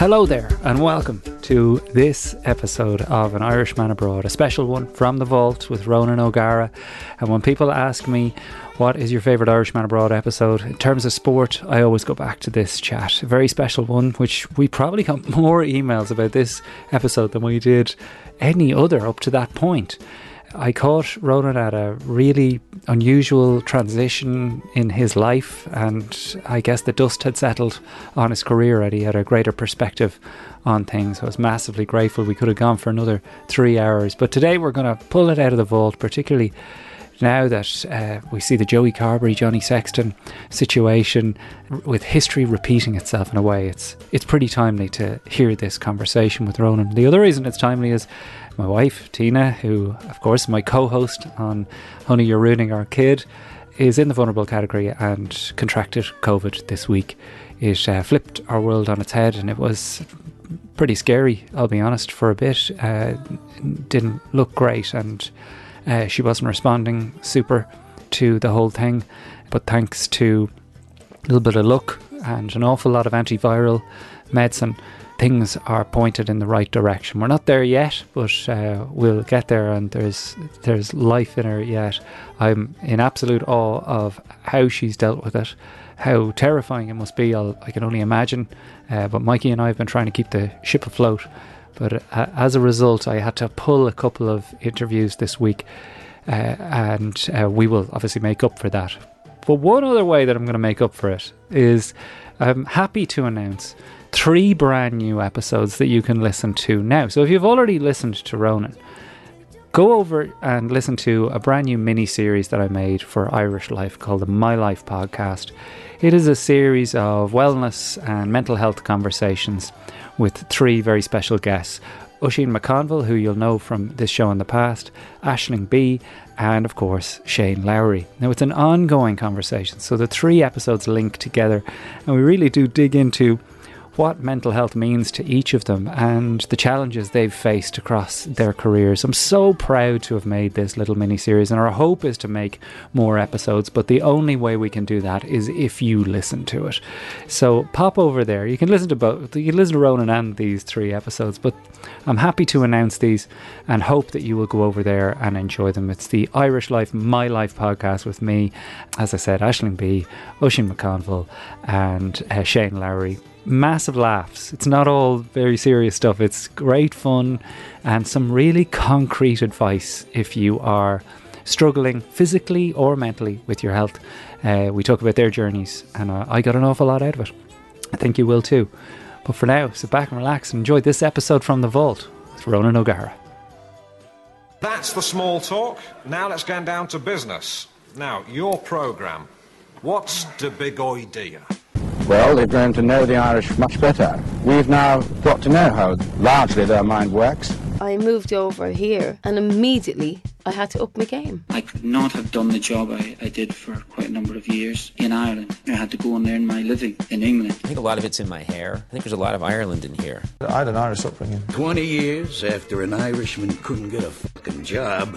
Hello there, and welcome to this episode of An Irishman Abroad, a special one from the vault with Ronan O'Gara. And when people ask me what is your favourite Irishman Abroad episode, in terms of sport, I always go back to this chat. A very special one, which we probably got more emails about this episode than we did any other up to that point. I caught Ronan at a really unusual transition in his life, and I guess the dust had settled on his career and he had a greater perspective on things. I was massively grateful. We could have gone for another three hours, but today we're going to pull it out of the vault, particularly now that uh, we see the Joey Carbery, Johnny Sexton situation with history repeating itself in a way, it's it's pretty timely to hear this conversation with Ronan. The other reason it's timely is my wife, Tina, who, of course, my co host on Honey, You're Ruining Our Kid, is in the vulnerable category and contracted COVID this week. It uh, flipped our world on its head and it was pretty scary, I'll be honest, for a bit. Uh, didn't look great and uh, she wasn't responding super to the whole thing. But thanks to a little bit of luck and an awful lot of antiviral medicine, things are pointed in the right direction. We're not there yet, but uh, we'll get there, and there's there's life in her yet. I'm in absolute awe of how she's dealt with it, how terrifying it must be. I'll, i can only imagine. Uh, but Mikey and I have been trying to keep the ship afloat. But uh, as a result, I had to pull a couple of interviews this week, uh, and uh, we will obviously make up for that. But one other way that I'm going to make up for it is I'm happy to announce three brand new episodes that you can listen to now. So if you've already listened to Ronan, go over and listen to a brand new mini series that I made for Irish Life called the My Life Podcast. It is a series of wellness and mental health conversations with three very special guests. Oisin McConville, who you'll know from this show in the past, Aisling Bea, and of course Shane Lowry. Now it's an ongoing conversation, so the three episodes link together, and we really do dig into what mental health means to each of them and the challenges they've faced across their careers. I'm so proud to have made this little mini series, and our hope is to make more episodes. But the only way we can do that is if you listen to it. So pop over there. You can listen to both. You can listen to Ronan and these three episodes. But I'm happy to announce these and hope that you will go over there and enjoy them. It's the Irish Life, My Life podcast with me, as I said, Aisling Bea, Oisin McConville, and uh, Shane Lowry massive laughs. It's not all very serious stuff. It's great fun and some really concrete advice if you are struggling physically or mentally with your health. Uh, we talk about their journeys, and uh, I got an awful lot out of it. I think you will too. But for now, sit back and relax and enjoy this episode from the Vault with Ronan O'Gara. That's the small talk. Now let's get down to business. Now, your programme. What's the big idea? Well, they've grown to know the Irish much better. We've now got to know how largely their mind works. I moved over here and immediately I had to up my game. I could not have done the job I, I did for quite a number of years in Ireland. I had to go and earn my living in England. I think a lot of it's in my hair. I think there's a lot of Ireland in here. I had an Irish upbringing. 20 years after an Irishman couldn't get a fucking job,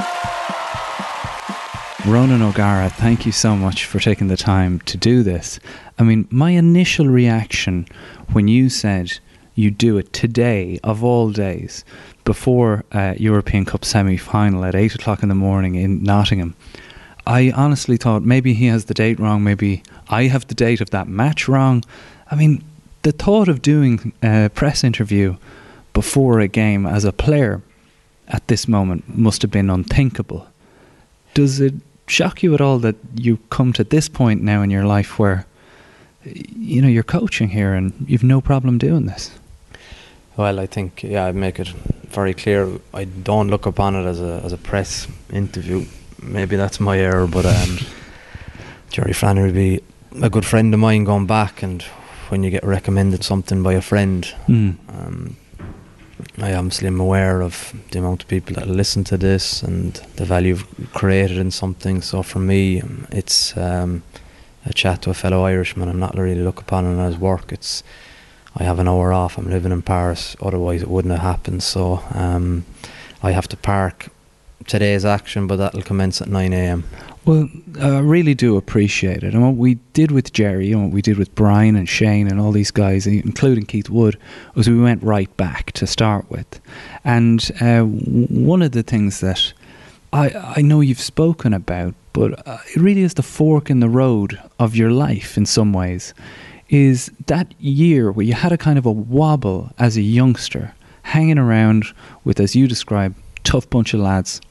Ronan O'Gara, thank you so much for taking the time to do this. I mean, my initial reaction when you said you do it today, of all days, before uh, European Cup semi final at 8 o'clock in the morning in Nottingham, I honestly thought maybe he has the date wrong, maybe I have the date of that match wrong. I mean, the thought of doing a press interview before a game as a player at this moment must have been unthinkable. Does it shock you at all that you come to this point now in your life where you know you're coaching here and you've no problem doing this? Well, I think yeah, I make it very clear. I don't look upon it as a as a press interview. Maybe that's my error, but um, Jerry Flannery would be a good friend of mine going back, and when you get recommended something by a friend, mm. um, I obviously am aware of the amount of people that listen to this and the value created in something. So for me, um, it's um, a chat to a fellow Irishman. I'm not really look upon it as work. It's I have an hour off. I'm living in Paris. Otherwise, it wouldn't have happened. So um, I have to park today's action, but that'll commence at 9 a.m. Well, I really do appreciate it. And what we did with Jerry and what we did with Brian and Shane and all these guys, including Keith Wood, was we went right back to start with. And uh, one of the things that I, I know you've spoken about, but uh, it really is the fork in the road of your life in some ways, is that year where you had a kind of a wobble as a youngster, hanging around with, as you describe, tough bunch of lads,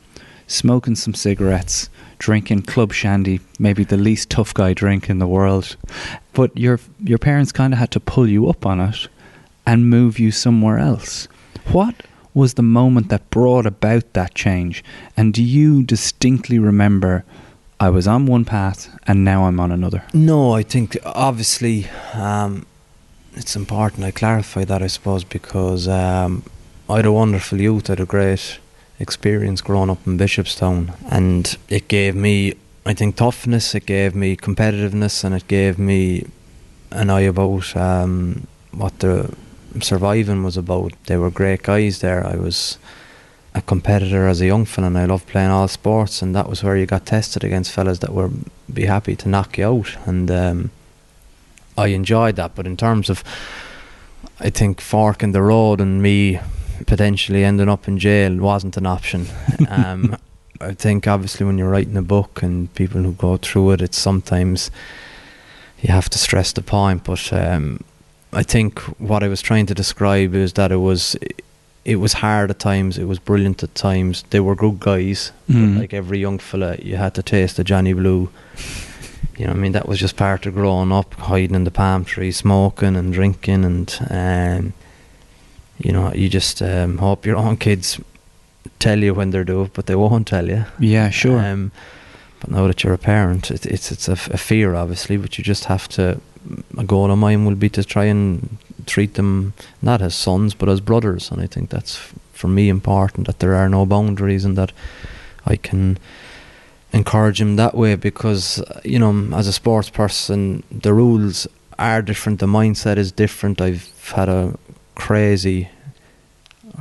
smoking some cigarettes drinking club shandy, maybe the least tough guy drink in the world. But your your parents kind of had to pull you up on it and move you somewhere else. What was the moment that brought about that change? And do you distinctly remember I was on one path and now I'm on another? No, I think obviously um, it's important I clarify that, I suppose, because um, I had a wonderful youth, I had a great experience growing up in Bishopstown, and it gave me, I think, toughness. It gave me competitiveness, and it gave me an eye about um, what the surviving was about. They were great guys there. I was a competitor as a young fella, and I loved playing all sports, and that was where you got tested against fellas that were be happy to knock you out, and um, I enjoyed that. But in terms of, I think fork in the road and me potentially ending up in jail wasn't an option. Um, I think obviously when you're writing a book and people who go through it, it's sometimes you have to stress the point. But um, I think what I was trying to describe is that it was it was hard at times. It was brilliant at times. They were good guys. Mm. like every young fella, you had to taste the Johnny Blue. You know, I mean, that was just part of growing up, hiding in the palm tree, smoking and drinking, and um, you know, you just um, hope your own kids tell you when they're doing but they won't tell you. Yeah, sure. Um, but now that you're a parent, it, it's it's a, f- a fear, obviously, but you just have to. A goal of mine will be to try and treat them not as sons but as brothers, and I think that's f- for me important that there are no boundaries and that I can encourage them that way because you know, as a sports person, the rules are different, the mindset is different. I've had a crazy,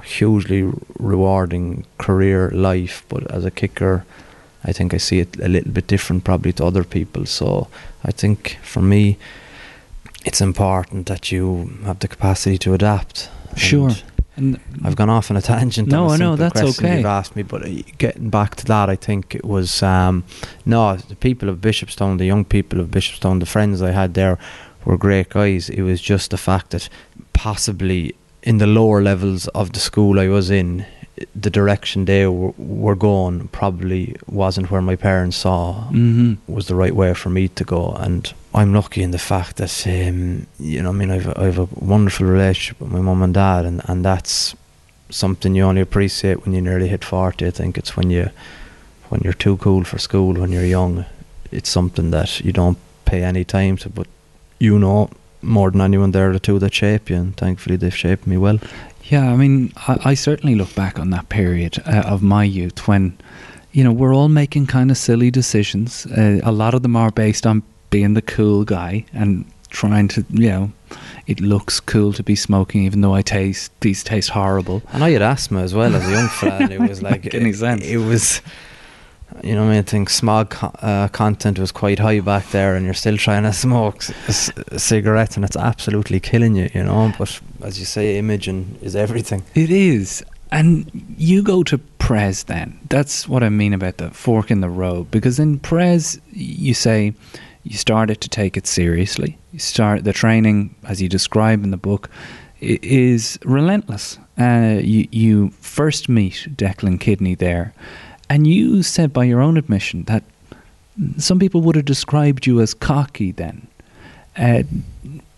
hugely rewarding career life, but as a kicker, I think I see it a little bit different probably to other people. So I think for me, it's important that you have the capacity to adapt. Sure. And I've gone off on a tangent. No, on a I know, that's okay. You've asked me, but uh, getting back to that, I think it was um, no the people of Bishopstown, the young people of Bishopstown, the friends I had there were great guys. It was just the fact that possibly in the lower levels of the school I was in, the direction they were, were going probably wasn't where my parents saw Mhm. was the right way for me to go. And I'm lucky in the fact that um, you know, I mean, I've I've a wonderful relationship with my mum and dad, and and that's something you only appreciate when you nearly hit forty. I think it's when you when you're too cool for school when you're young. It's something that you don't pay any time to, but you know more than anyone there are the two that shape you, and thankfully they've shaped me well. Yeah, I mean, I, I certainly look back on that period uh, of my youth when, you know, we're all making kind of silly decisions. Uh, a lot of them are based on being the cool guy and trying to, you know, it looks cool to be smoking, even though I taste these taste horrible. And I had asthma as well as a young fella, and it was like Any sense. It, was, you know, I, mean, I think smog uh, content was quite high back there, and you're still trying to smoke c- a, c- a cigarette, and it's absolutely killing you, you know. But as you say, imaging is everything. It is. And you go to Pres then. That's what I mean about the fork in the road. Because in Pres, you say you started to take it seriously. You start the training, as you describe in the book, is relentless. Uh, you, you first meet Declan Kidney there, and you said by your own admission that some people would have described you as cocky then. Uh,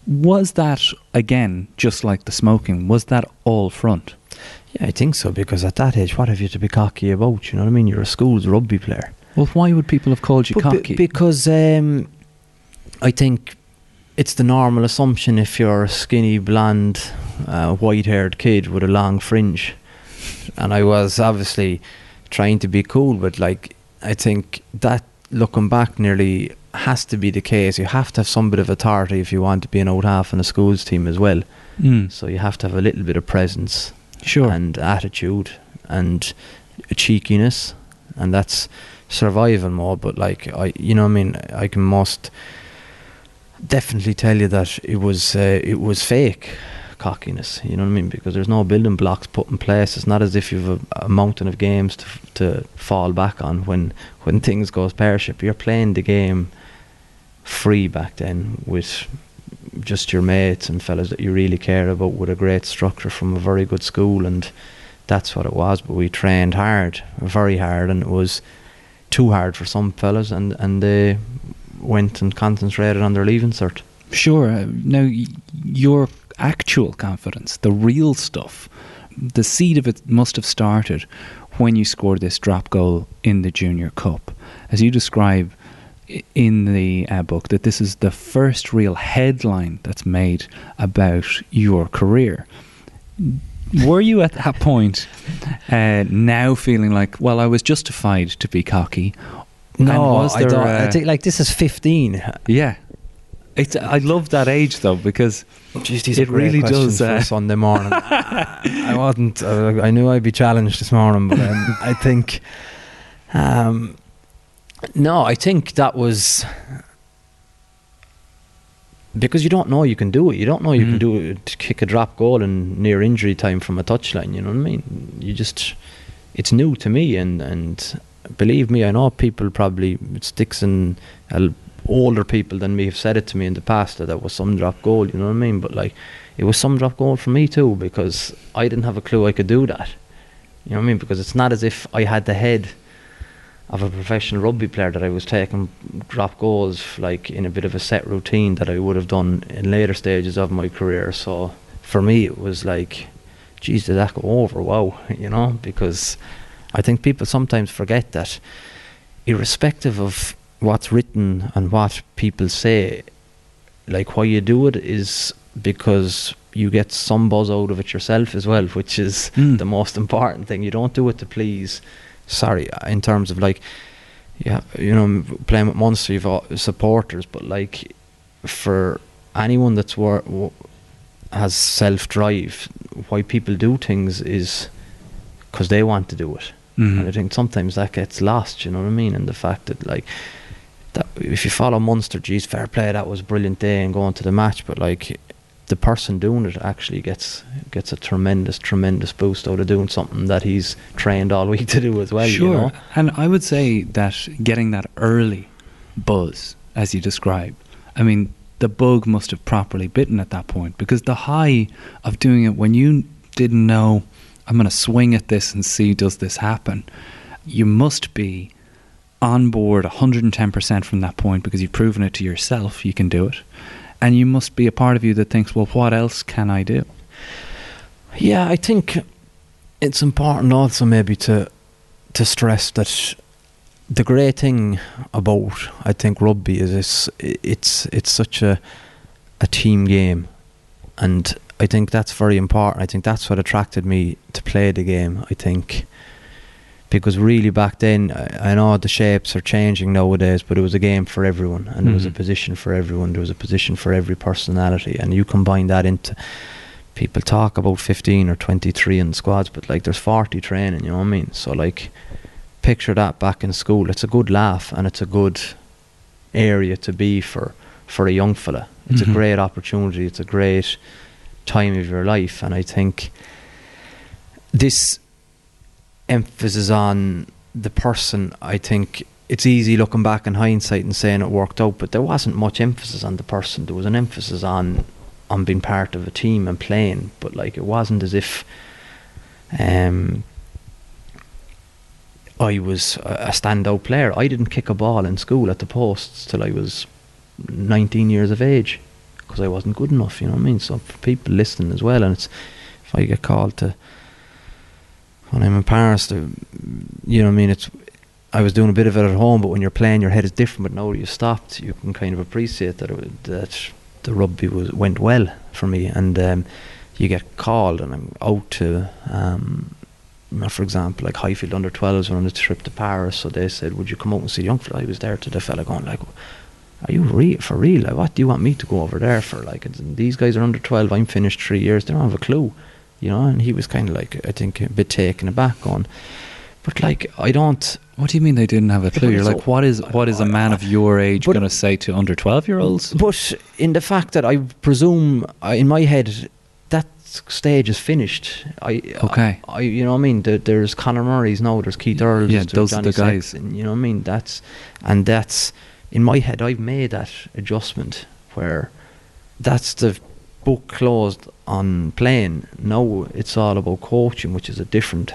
was that again just like the smoking? Was that all front? Yeah, I think so because at that age, what have you to be cocky about? You know what I mean? You're a school's rugby player. Well, why would people have called you But cocky? because um, I think it's the normal assumption if you're a skinny, blonde, a white-haired kid with a long fringe, and I was obviously trying to be cool, but like I think that looking back nearly has to be the case. You have to have some bit of authority if you want to be an out-half in a schools team as well. Mm. So you have to have a little bit of presence, Sure. and attitude and cheekiness, and that's survival more. But like I, you know, I mean, I can most definitely tell you that it was uh, it was fake cockiness. You know what I mean? Because there's no building blocks put in place. It's not as if you've a, a mountain of games to to fall back on when when things goes pear shaped. You're playing the game free back then with just your mates and fellas that you really care about with a great structure from a very good school and that's what it was but we trained hard very hard and it was too hard for some fellas and and they went and concentrated on their leaving cert Sure. uh, Now, your actual confidence, the real stuff, the seed of it must have started when you scored this drop goal in the Junior Cup. As you describe in the uh, book, that this is the first real headline that's made about your career. Were you at that point uh, now feeling like, well, I was justified to be cocky? No I don't I think like this is 15 Yeah. It's, I love that age though because Jeez, these it really does. Uh, a Sunday morning. I wasn't. Uh, I knew I'd be challenged this morning, but um, I think. Um, no, I think that was because you don't know you can do it. You don't know you Mhm. can do it to kick a drop goal in near injury time from a touchline. You know what I mean? You just it's new to me, and and believe me, I know people probably it sticks in uh, older people than me have said it to me in the past that that was some drop goal. You know what I mean? But like it was some drop goal for me too because I didn't have a clue I could do that. You know what I mean? Because it's not as if I had the head of a professional rugby player that I was taking drop goals like in a bit of a set routine that I would have done in later stages of my career. So for me, it was like, geez, did that go over? Wow, you know, because I think people sometimes forget that, irrespective of what's written and what people say, like why you do it is because you get some buzz out of it yourself as well, which is Mm. the most important thing. You don't do it to please. Sorry, in terms of like, yeah, you know, playing with Munster, you've got supporters, but like, for anyone that's wor- w- has self drive, why people do things is because they want to do it. Mhm. And I think sometimes that gets lost, you know what I mean? And the fact that, like, that if you follow Munster, geez, fair play, that was a brilliant day and going to the match, but like, the person doing it actually gets gets a tremendous, tremendous boost out of doing something that he's trained all week to do as well. sure. You know? And I would say that getting that early buzz, as you describe, I mean, the bug must have properly bitten at that point because the high of doing it when you didn't know, I'm going to swing at this and see does this happen, you must be on board 110% from that point because you've proven it to yourself you can do it. And you must be a part of you that thinks, well, what else can I do? Yeah, I think it's important also maybe to to stress that the great thing about I think rugby is it's it's it's such a a team game, and I think that's very important. I think that's what attracted me to play the game. I think because really back then I, I know the shapes are changing nowadays, but it was a game for everyone, and there was a Mhm. position for everyone. There was a position for every personality, and you combine that into people talk about 15 or 23 in squads, but like there's 40 training, you know what I mean? So like, picture that back in school. It's a good laugh and it's a good area to be for for a young fella. It's Mhm. a great opportunity. It's a great time of your life, and I think this emphasis on the person. I think it's easy looking back in hindsight and saying it worked out, but there wasn't much emphasis on the person. There was an emphasis on on being part of a team and playing, but like it wasn't as if um, I was a standout player. I didn't kick a ball in school at the posts till I was 19 years of age because I wasn't good enough. You know what I mean? So for people listening as well, and it's if I get called to when I'm in Paris, to, you know I mean? It's I was doing a bit of it at home, but when you're playing, your head is different. But now you stopped, you can kind of appreciate that it, that the rugby was went well for me, and um, you get called and I'm out to, um, for example, like Highfield under 12s were on a trip to Paris, so they said, "Would you come out and see the young fella?" I was there to the fella going like, "Are you real for real? Like, what do you want me to go over there for? Like, these guys are under 12. I'm finished three years. They don't have a clue, you know." And he was kind of like, I think, a bit taken aback on. But like, I don't. What do you mean they didn't have a clue? You're like, what is what is a man of your age going to say to under twelve year olds? But in the fact that I presume, uh, in my head, that stage is finished. I Okay. I, I- you know what I mean. There, there's Conor Murray's now. There's Keith Earls. Yeah, there's those are Johnny the guys. Sexton, you know what I mean. That's and that's in my head. I've made that adjustment where that's the book closed on playing. Now it's all about coaching, which is a different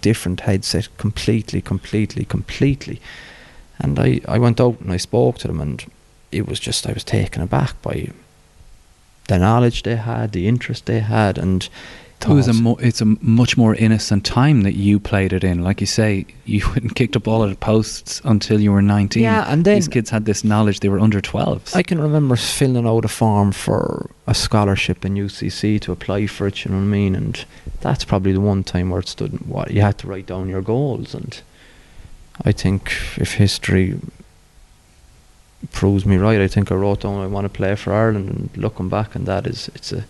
different headset completely, completely, completely. And I, I went out and I spoke to them, and it was just I was taken aback by the knowledge they had, the interest they had, and It was a mo- it's a much more innocent time that you played it in. Like you say, you hadn't kicked up all of the posts until you were 19. Yeah, and then- these kids had this knowledge. They were under 12s. I can remember filling out a form for a scholarship in UCC to apply for it. You know what I mean? And that's probably the one time where it stood. What you had to write down your goals, and I think if history proves me right, I think I wrote down I want to play for Ireland. And looking back on that, is it's a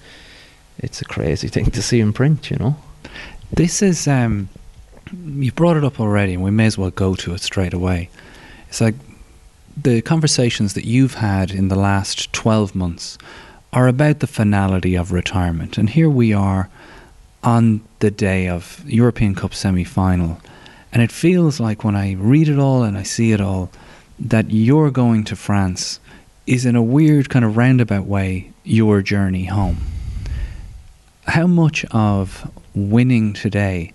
it's a crazy thing to see in print. You know. This is um, you brought it up already, and we may as well go to it straight away. It's like the conversations that you've had in the last twelve months are about the finality of retirement, and here we are on the day of European Cup semi-final, and it feels like when I read it all and I see it all, that you're going to France is in a weird kind of roundabout way your journey home how much of winning today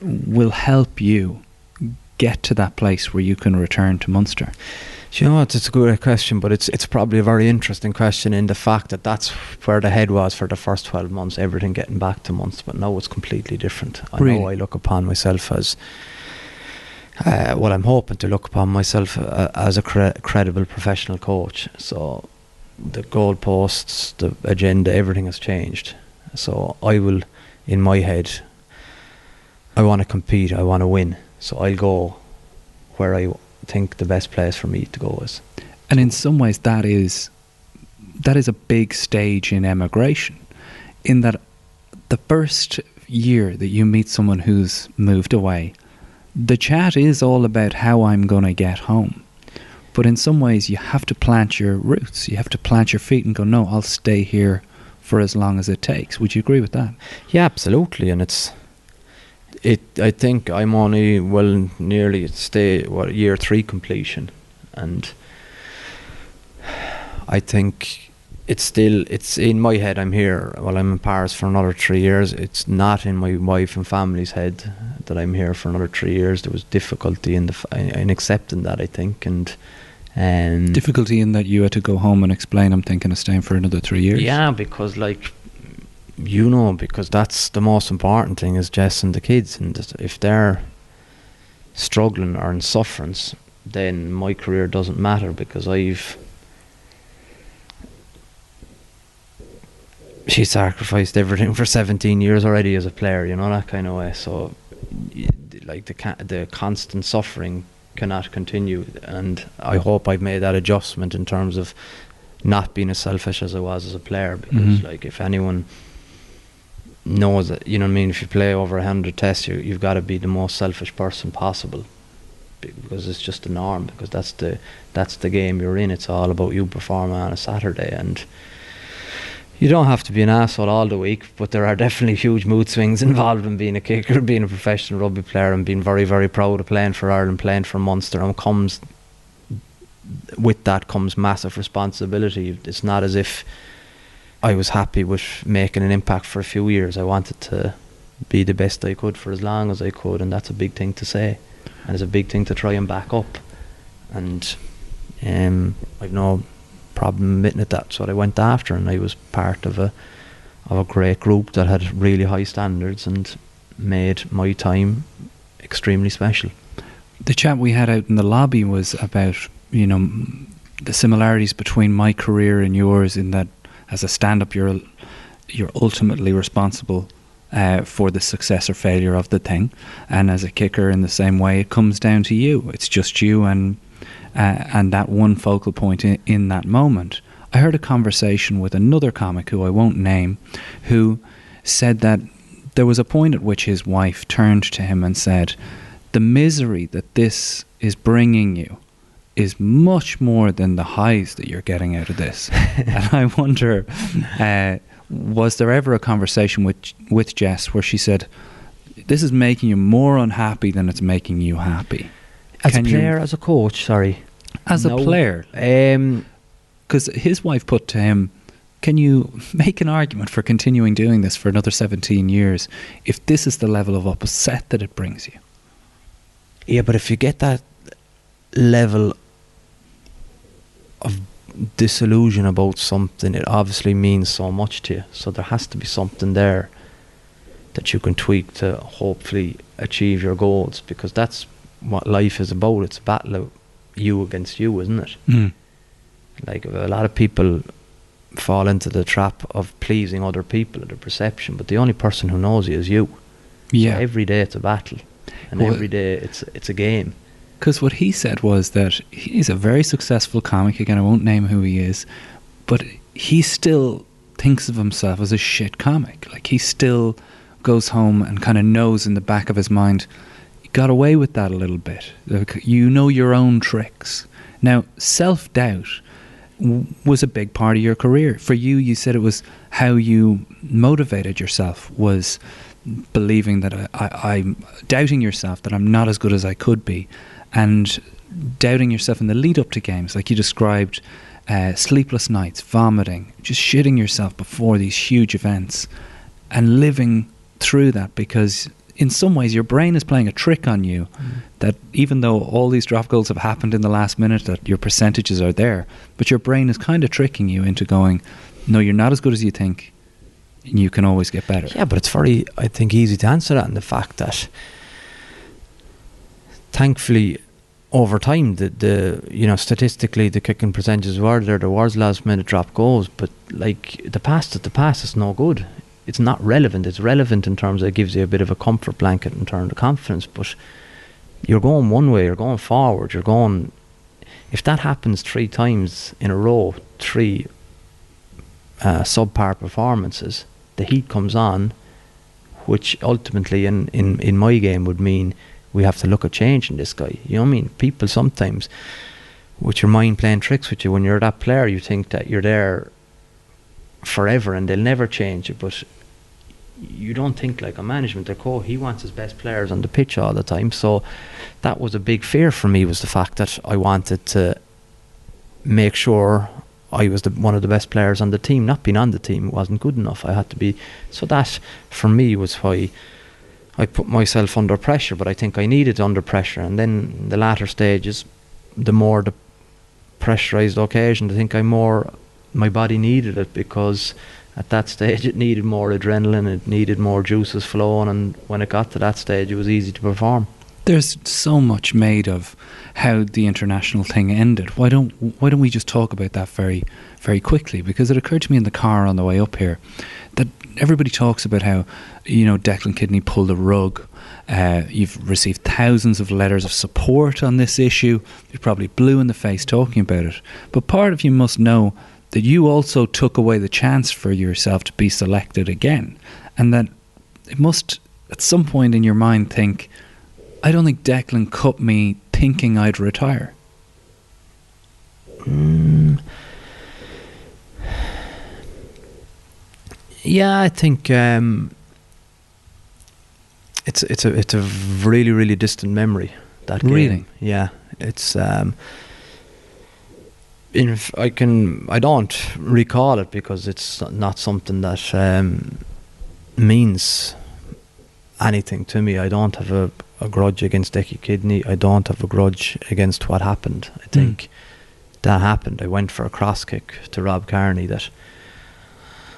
will help you get to that place where you can return to Munster? Do you know what? It's a good question, but it's it's probably a very interesting question in the fact that that's where the head was for the first twelve months, everything getting back to Munster, But now it's completely different. I know I look upon myself as uh, well. I'm hoping to look upon myself uh, as a cre- credible professional coach. So the goalposts, the agenda, everything has changed. So I will, in my head, I want to compete. I want to win. So I'll go where I think the best place for me to go is. And in some ways, that is that is a big stage in emigration. In that, the first year that you meet someone who's moved away, the chat is all about how I'm going to get home. But in some ways, you have to plant your roots. You have to plant your feet and go, no, I'll stay here for as long as it takes. Would you agree with that? Yeah, absolutely, and it's it. I think I'm only well nearly stay what year three completion, and I think it's still it's in my head. I'm here. Well, I'm in Paris for another three years. It's not in my wife and family's head that I'm here for another three years. There was difficulty in the in accepting that. I think, and um, Difficulty in that you had to go home and explain, I'm thinking of staying for another three years. Yeah, because like you know, because that's the most important thing is Jess and the kids, and if they're struggling or in sufferance, then my career doesn't matter because I've she sacrificed everything for 17 years already as a player, you know that kind of way. So, like the the constant suffering cannot continue, and I hope I've made that adjustment in terms of not being as selfish as I was as a player. Because Mhm. like if anyone knows that, you know what I mean. If you play over a hundred tests, you, you've got to be the most selfish person possible, because it's just the norm. Because that's the that's the game you're in. It's all about you performing on a Saturday and. You don't have to be an asshole all the week, but there are definitely huge mood swings involved in being a kicker, being a professional rugby player, and being very, very proud of playing for Ireland, playing for Munster. And comes with that comes massive responsibility. It's not as if I was happy with making an impact for a few years. I wanted to be the best I could for as long as I could, and that's a big thing to say, and it's a big thing to try and back up. And um, I've no problem admitting it. That's what I went after, and I was part of a of a great group that had really high standards and made my time extremely special. The chat we had out in the lobby was about, you know, the similarities between my career and yours in that as a stand up, you're you're ultimately responsible uh, for the success or failure of the thing. And as a kicker, in the same way, it comes down to you. It's just you and uh, and that one focal point in, in that moment. I heard a conversation with another comic who I won't name, who said that there was a point at which his wife turned to him and said, "The misery that this is bringing you." Is much more than the highs that you're getting out of this, and I wonder uh, was there ever a conversation with with Jess where she said, "This is making you more unhappy than it's making you happy"? As Can a you- player, as a coach, sorry. as No. a player, Um, because his wife put to him, "Can you make an argument for continuing doing this for another seventeen years if this is the level of upset that it brings you?" yeah, but if you get that level of disillusion about something, it obviously means so much to you. So there has to be something there that you can tweak to hopefully achieve your goals because that's what life is about. It's a battle of you against you, isn't it? Mm. Like a lot of people fall into the trap of pleasing other people or their perception, but the only person who knows you is you. Yeah. So every day it's a battle, and Well- every day it's it's a game. Because what he said was that he's a very successful comic. Again, I won't name who he is, but he still thinks of himself as a shit comic. Like he still goes home and kind of knows in the back of his mind, got away with that a little bit. You know your own tricks. Now, self doubt was a big part of your career. For you, you said it was how you motivated yourself was believing that I, I'm doubting yourself that I'm not as good as I could be, and doubting yourself in the lead up to games, like you described, uh, sleepless nights, vomiting, just shitting yourself before these huge events, and living through that because in some ways your brain is playing a trick on you mm. that even though all these drop goals have happened in the last minute that your percentages are there but your brain is kind of tricking you into going no you're not as good as you think and you can always get better Yeah, but it's very, I think, easy to answer that in the fact that, thankfully, over time, the, the you know statistically the kicking percentages were there. There was last minute drop goals, but like the past, the past is no good. It's not relevant. It's relevant in terms of it gives you a bit of a comfort blanket in terms of confidence, but you're going one way. You're going forward. You're going. If that happens three times in a row, three uh, subpar performances, the heat comes on, which ultimately in, in, in my game would mean we have to look at changing this guy. You know what I mean? People sometimes, with your mind playing tricks with you, when you're that player, you think that you're there forever and they'll never change you, but you don't think like a management. Like, oh, he wants his best players on the pitch all the time. So that was a big fear for me was the fact that I wanted to make sure I was the, one of the best players on the team. Not being on the team wasn't good enough. I had to be. So that for me was why I put myself under pressure. But I think I needed under pressure. And then the latter stages, the more the pressurized occasion, I think I'm more my body needed it because at that stage it needed more adrenaline, it needed more juices flowing, and when it got to that stage, it was easy to perform. there's so much made of how the international thing ended. Why don't why don't we just talk about that very very quickly? Because it occurred to me in the car on the way up here that everybody talks about how you know Declan Kidney pulled the rug. Uh, you've received thousands of letters of support on this issue. You're probably blue in the face talking about it. But part of you must know that you also took away the chance for yourself to be selected again, and that it must at some point in your mind think, I don't think Declan cut me thinking I'd retire. Mm. Yeah, I think um, it's it's a it's a really really distant memory. That game. Really? yeah, it's. Um, in, f- I can I don't recall it because it's not something that um, means anything to me. I don't have a, a grudge against Decky Kidney. I don't have a grudge against what happened. I think that happened. I went for a cross kick to Rob Kearney that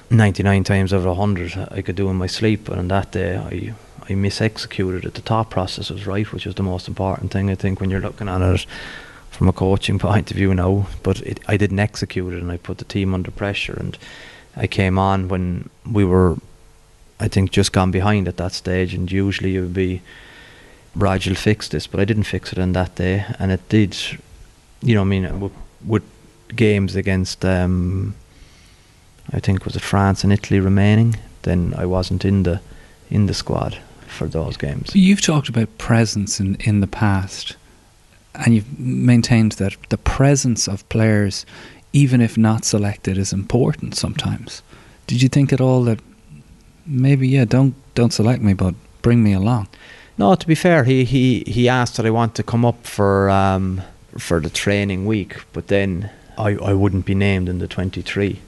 99 times out of 100 I could do in my sleep, but on that day I I misexecuted it. The thought process was right, which was the most important thing I think when you're looking at it from a coaching point of view now. But it, I didn't execute it, and I put the team under pressure. And I came on when we were, I think, just gone behind at that stage, and usually it would be, Rog will fix this, but I didn't fix it on that day, and it did, you know, I mean, with, with games against, um, I think was it France and Italy remaining, then I wasn't in the in the squad for those games. You've talked about presence in, in the past, and you've maintained that the presence of players, even if not selected, is important sometimes. Did you think at all that maybe yeah, don't don't select me, but bring me along? No, to be fair, he he, he asked that I want to come up for um, for the training week, but then I, I wouldn't be named in the twenty three.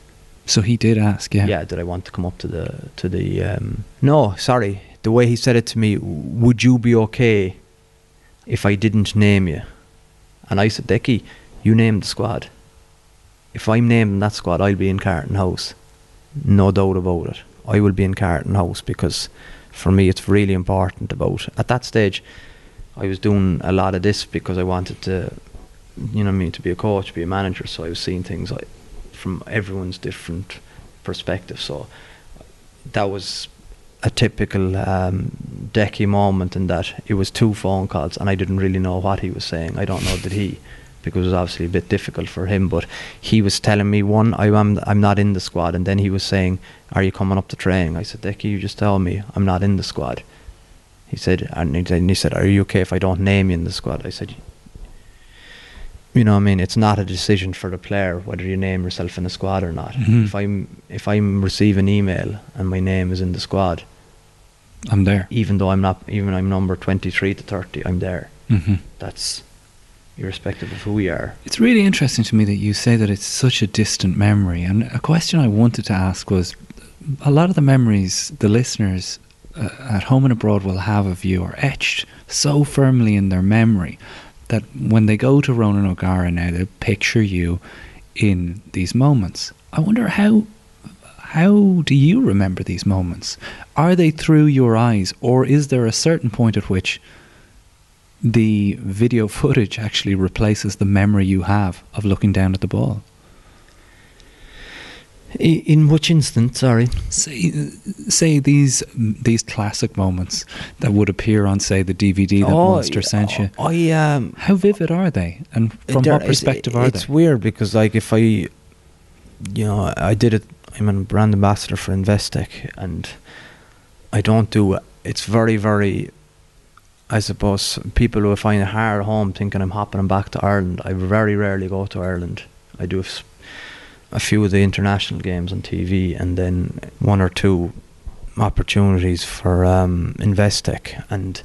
So he did ask, yeah. Yeah, did I want to come up to the to the? Um, no, sorry. The way he said it to me, would you be okay if I didn't name you? And I said, Decky, you name the squad. If I'm naming that squad, I'll be in Carton House. No doubt about it. I will be in Carton House because for me it's really important about at that stage I was doing a lot of this because I wanted to you know I mean to be a coach, be a manager, so I was seeing things like from everyone's different perspective. So that was a typical um, Decky moment in that it was two phone calls and I didn't really know what he was saying. I don't know did he because it was obviously a bit difficult for him. But he was telling me one, I am I'm not in the squad, and then he was saying, "Are you coming up to training?" I said, "Decky, you just tell me I'm not in the squad." He said, and he said, "Are you okay if I don't name you in the squad?" I said, you know, what I mean, it's not a decision for the player whether you name yourself in the squad or not. Mhm. If I'm if I'm receiving email and my name is in the squad, I'm there. even though I'm not, even I'm number twenty three to thirty, I'm there. hmm That's irrespective of who we are. It's really interesting to me that you say that it's such a distant memory. And a question I wanted to ask was a lot of the memories the listeners uh, at home and abroad will have of you are etched so firmly in their memory that when they go to Ronan O'Gara now, they picture you in these moments. I wonder how. How do you remember these moments? Are they through your eyes, or is there a certain point at which the video footage actually replaces the memory you have of looking down at the ball. In which instance? Sorry. Say, say these these classic moments that would appear on, say, the DVD that Oh, Munster sent you. I um. How vivid are they, and from what it's- perspective are It's they? weird because like if I, you know, I did it. I'm a brand ambassador for Investec, and I don't do. it. It's very very. I suppose people who find it hard home thinking I'm hopping back to Ireland. I very rarely go to Ireland. I do a few of the international games on TV, and then one or two opportunities for um, Investec, and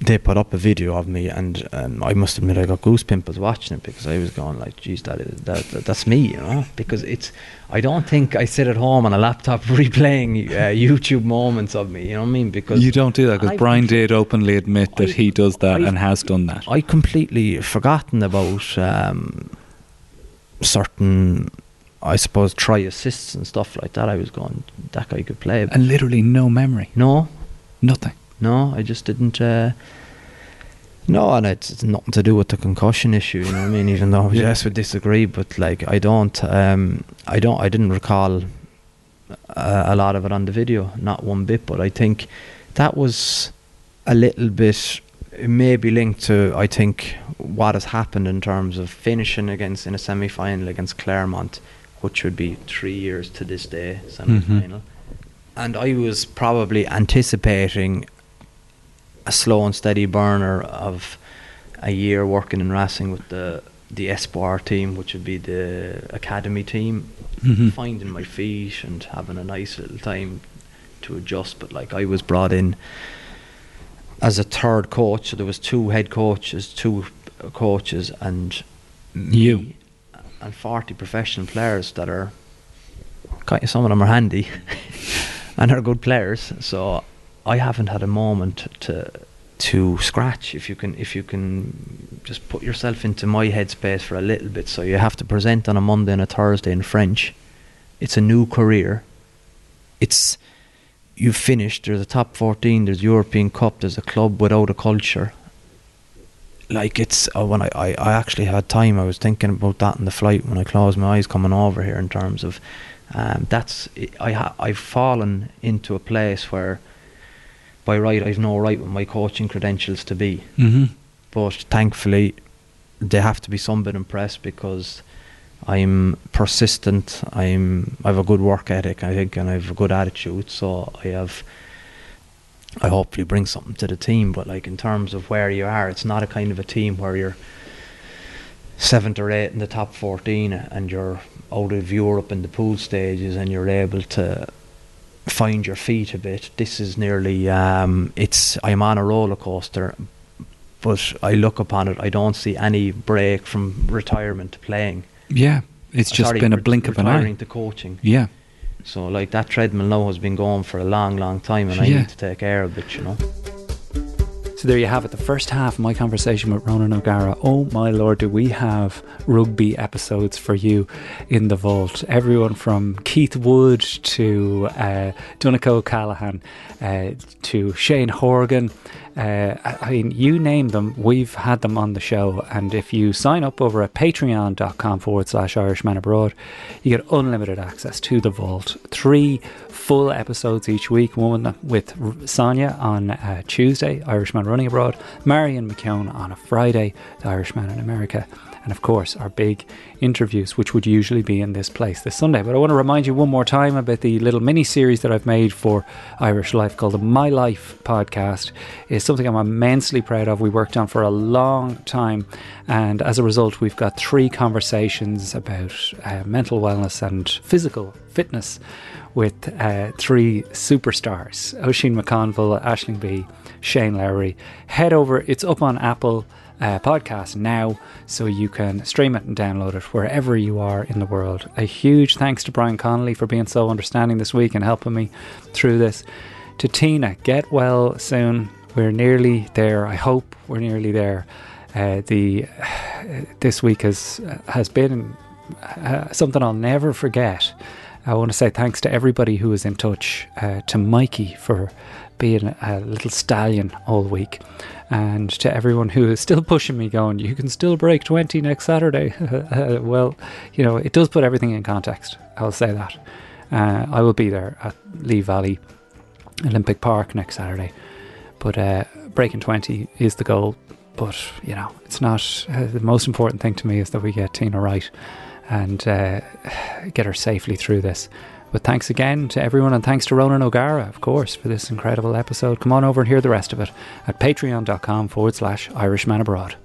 they put up a video of me, and um, I must admit I got goose pimples watching it because I was going like, "Geez, that is that, that that's me," you know. Because it's, I don't think I sit at home on a laptop replaying uh, YouTube moments of me. You know what I mean? Because You don't do that because Brian did openly admit that he does that and has done that. I completely forgotten about um, certain, I suppose, try assists and stuff like that. I was going, that guy could play. And literally no memory. No, Nothing. No, I just didn't. Uh, no, and it's, it's nothing to do with the concussion issue. You know what I mean? Even though Yeah. Jess would disagree, but like I don't, um, I don't, I didn't recall a, a lot of it on the video, not one bit. But I think that was a little bit it may be linked to I think what has happened in terms of finishing against in a semi final against Clermont, which would be three years to this day semi final. And I was probably anticipating a slow and steady burner of a year working in Racing with the the Espoir team, which would be the academy team, Mhm. finding my feet and having a nice little time to adjust. But like I was brought in as a third coach, so there was two head coaches, two coaches, and You. and forty professional players that are kind of, some of them are handy and are good players. So I haven't had a moment to to scratch. If you can, if you can just put yourself into my headspace for a little bit. So you have to present on a Monday and a Thursday in French. It's a new career. It's you've finished. There's a top 14. There's European Cup. There's a club without a culture. Like it's uh, when I, I, I actually had time. I was thinking about that in the flight when I closed my eyes coming over here in terms of, Um, that's I ha- I've fallen into a place where by right I've no right with my coaching credentials to be. Mm-hmm. But thankfully, they have to be some bit impressed because I'm persistent. I'm I have a good work ethic, I think, and I have a good attitude. So I have. I hopefully bring something to the team, but like in terms of where you are, it's not a kind of a team where you're seventh or eighth in the top fourteen and you're out of Europe in the pool stages and you're able to find your feet a bit. This is nearly um, it's I'm on a roller coaster, but I look upon it. I don't see any break from retirement to playing. Yeah, it's Uh, just sorry, been a blink of an eye. retiring to coaching. Yeah. So like that treadmill now has been going for a long, long time, and I Yeah. need to take care of it. You know. So there you have it, the first half of my conversation with Ronan O'Gara. Oh my lord, do we have rugby episodes for you in the vault? Everyone from Keith Wood to uh, Donncha O'Callaghan uh, to Shane Horgan. Uh, I mean, you name them, we've had them on the show. And if you sign up over at patreon.com forward slash Irishman Abroad, you get unlimited access to the vault. Three full episodes each week. One with Sonia on uh, Tuesday, Irishman Running Abroad, Marion McKeown on a Friday, The Irishman in America, and of course our big interviews, which would usually be in this place this Sunday. But I want to remind you one more time about the little mini series that I've made for Irish Life called the My Life podcast. It's something I'm immensely proud of. We worked on for a long time, and as a result, we've got three conversations about uh, mental wellness and physical fitness with uh, three superstars Oisin McConville, Aisling Bea, Shane Lowry. Head over, it's up on Apple uh, Podcast now, so you can stream it and download it wherever you are in the world. A huge thanks to Brian Connolly for being so understanding this week and helping me through this. To Tina, get well soon. We're nearly there. I hope we're nearly there. Uh, the this week has has been uh, something I'll never forget. I want to say thanks to everybody who was in touch, uh, to Mikey for being a little stallion all week, and to everyone who is still pushing me, going, "You can still break twenty next Saturday." well, you know, it does put everything in context. I'll say that. Uh, I will be there at Lee Valley Olympic Park next Saturday, but uh, breaking twenty is the goal. But you know, it's not uh, the most important thing to me is that we get Tina right and uh, get her safely through this. But thanks again to everyone, and thanks to Ronan O'Gara, of course, for this incredible episode. Come on over and hear the rest of it at patreon.com forward slash Irishman Abroad.